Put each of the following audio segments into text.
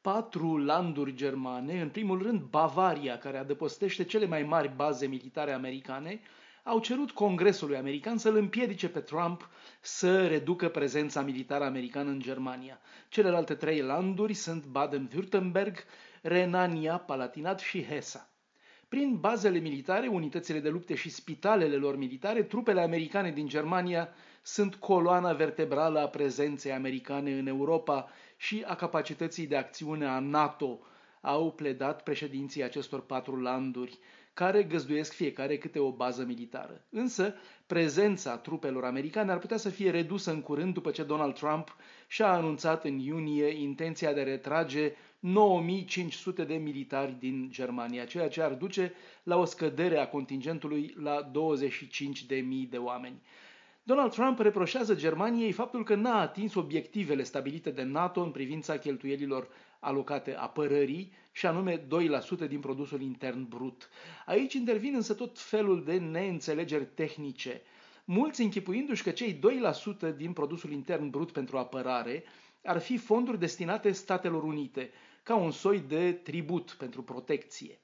patru landuri germane, în primul rând Bavaria, care adăpostește cele mai mari baze militare americane, au cerut Congresului american să-l împiedice pe Trump să reducă prezența militară americană în Germania. Celelalte trei landuri sunt Baden-Württemberg, Renania, Palatinat și Hesa. Prin bazele militare, unitățile de lupte și spitalele lor militare, trupele americane din Germania sunt coloana vertebrală a prezenței americane în Europa și a capacității de acțiune a NATO, au pledat președinții acestor patru landuri care găzduiesc fiecare câte o bază militară. Însă, prezența trupelor americane ar putea să fie redusă în curând după ce Donald Trump și-a anunțat în iunie intenția de a retrage 9500 de militari din Germania, ceea ce ar duce la o scădere a contingentului la 25.000 de oameni. Donald Trump reproșează Germaniei faptul că n-a atins obiectivele stabilite de NATO în privința cheltuielilor alocate apărării, și anume 2% din produsul intern brut. Aici intervin însă tot felul de neînțelegeri tehnice. Mulți închipuindu-și că cei 2% din produsul intern brut pentru apărare ar fi fonduri destinate Statelor Unite, ca un soi de tribut pentru protecție.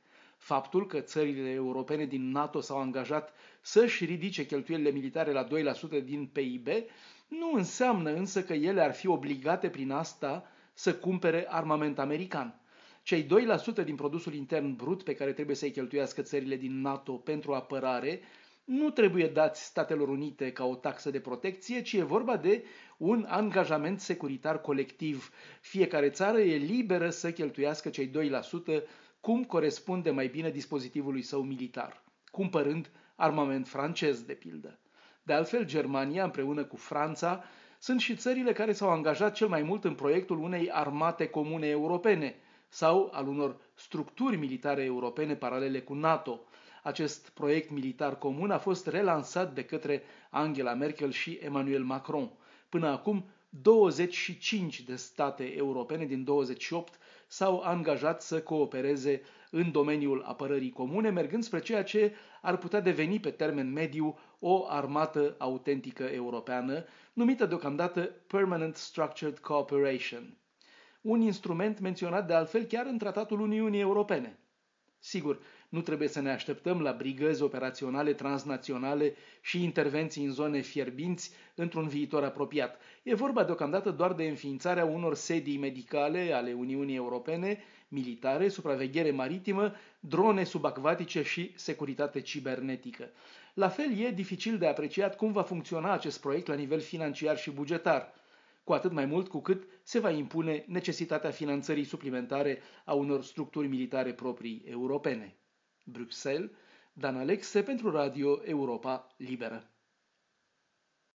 Faptul că țările europene din NATO s-au angajat să-și ridice cheltuielile militare la 2% din PIB nu înseamnă însă că ele ar fi obligate prin asta să cumpere armament american. Cei 2% din produsul intern brut pe care trebuie să-i cheltuiască țările din NATO pentru apărare nu trebuie dați Statelor Unite ca o taxă de protecție, ci e vorba de un angajament securitar colectiv. Fiecare țară e liberă să cheltuiască cei 2% cum corespunde mai bine dispozitivului său militar, cumpărând armament francez, de pildă. De altfel, Germania, împreună cu Franța, sunt și țările care s-au angajat cel mai mult în proiectul unei armate comune europene sau al unor structuri militare europene paralele cu NATO. Acest proiect militar comun a fost relansat de către Angela Merkel și Emmanuel Macron. Până acum, 25 de state europene din 28 s-au angajat să coopereze în domeniul apărării comune, mergând spre ceea ce ar putea deveni pe termen mediu o armată autentică europeană, numită deocamdată Permanent Structured Cooperation, un instrument menționat de altfel chiar în Tratatul Uniunii Europene. Sigur, nu trebuie să ne așteptăm la brigăzi operaționale transnaționale și intervenții în zone fierbinți într-un viitor apropiat. E vorba deocamdată doar de înființarea unor sedii medicale ale Uniunii Europene, militare, supraveghere maritimă, drone subacvatice și securitate cibernetică. La fel e dificil de apreciat cum va funcționa acest proiect la nivel financiar și bugetar cu atât mai mult cu cât se va impune necesitatea finanțării suplimentare a unor structuri militare proprii europene. Bruxelles, Dan Alexe pentru Radio Europa Liberă.